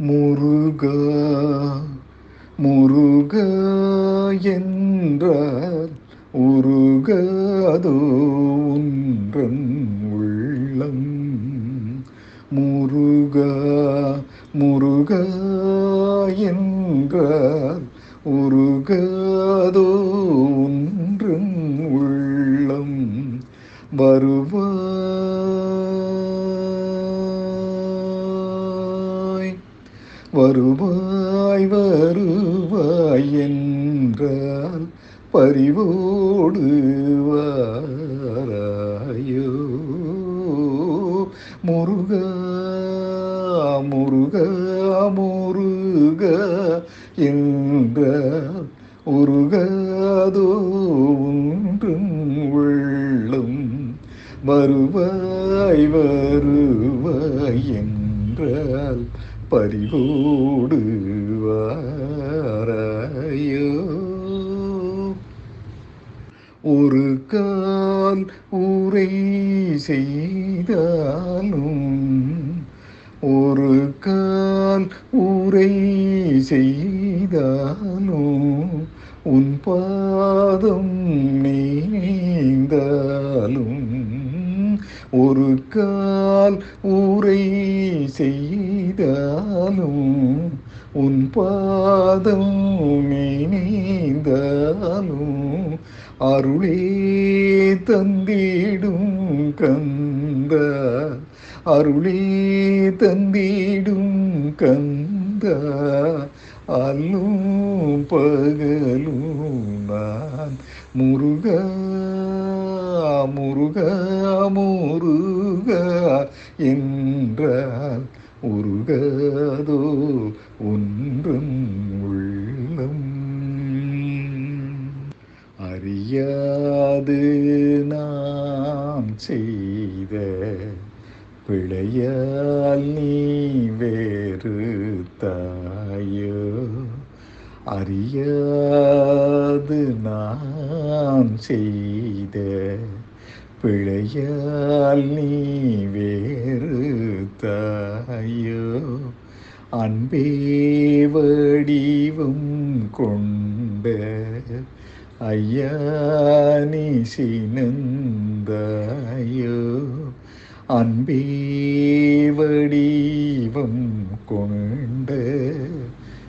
முருகா முருகா என்றார் உருகாதோ உன்றன் உள்ளம். முருகா முருகா என்றார் உருகாதோ உன்றன் உள்ளம். வருவார் வருவாய் வருவாய் என்றால் பரிவோடு வாராயோ. முருகா முருகா முருகா என்றால் உருகாதோ ஒன்றும் உள்ளம். வருவாய் வருவாய் என்றால் பறிவோடு வாராயோ. ஒரு கால் ஊரை செய்தாலும் ஒரு கால் ஊரை செய்தாலும் உன் பாதம் நீந்தாலும் ஒரு கால் ஊரை செய்தாலும் உன் பாதம் நீந்தாலும் அருளே தந்திடும் கந்த. அருளே தந்திடும் கந்த. அல்லும் பகலும் நான் முருகா முருக முருகா என்றால் உருகதோ ஒன்றும் உள்ளம். அறியாது நாம் செய்த பிழையால் நீ வேறு தாயோ? அறியாது நான் செய்த பிழையால் நீ வேறு தாயோ? அன்பே வடிவம் கொண்ட ஐயா நீ சினந்தாயோ? அன்பே வடிவம் கொண்ட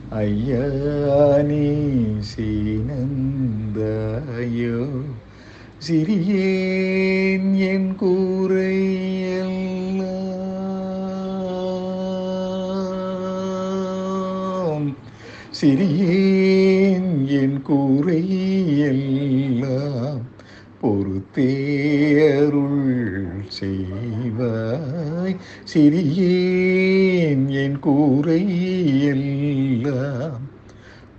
ஐயா நீ சீனந்தாயோ? சிறியேன் என் கூரை எல்லாம். சிறியேன் என் கூரை எல்லாம். பொறுத்தேருள் செய்வாய். சிறியேன் என் கூரை எல்லாம்.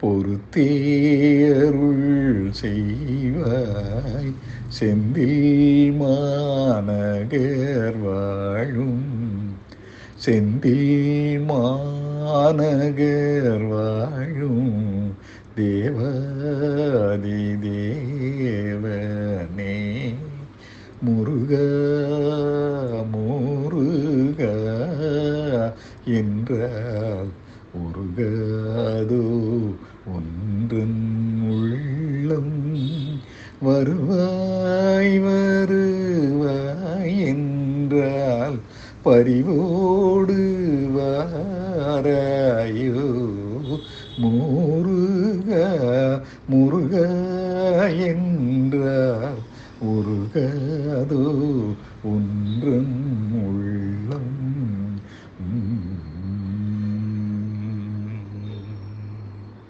பொறுத்தேருள் செய்வாய். செந்தில் மாநகர் வாழும். செந்தில் மாநகர் வாழும். தேவாதி தேவனே. முருகா முருகா என்றால் உருகாதோ ஒன்றன் வருவாய் வருவாய் என்றால் பறிவோடு வாராயோ. முருகா முருகா என்றால் உருகாதோ. ஒன்றும்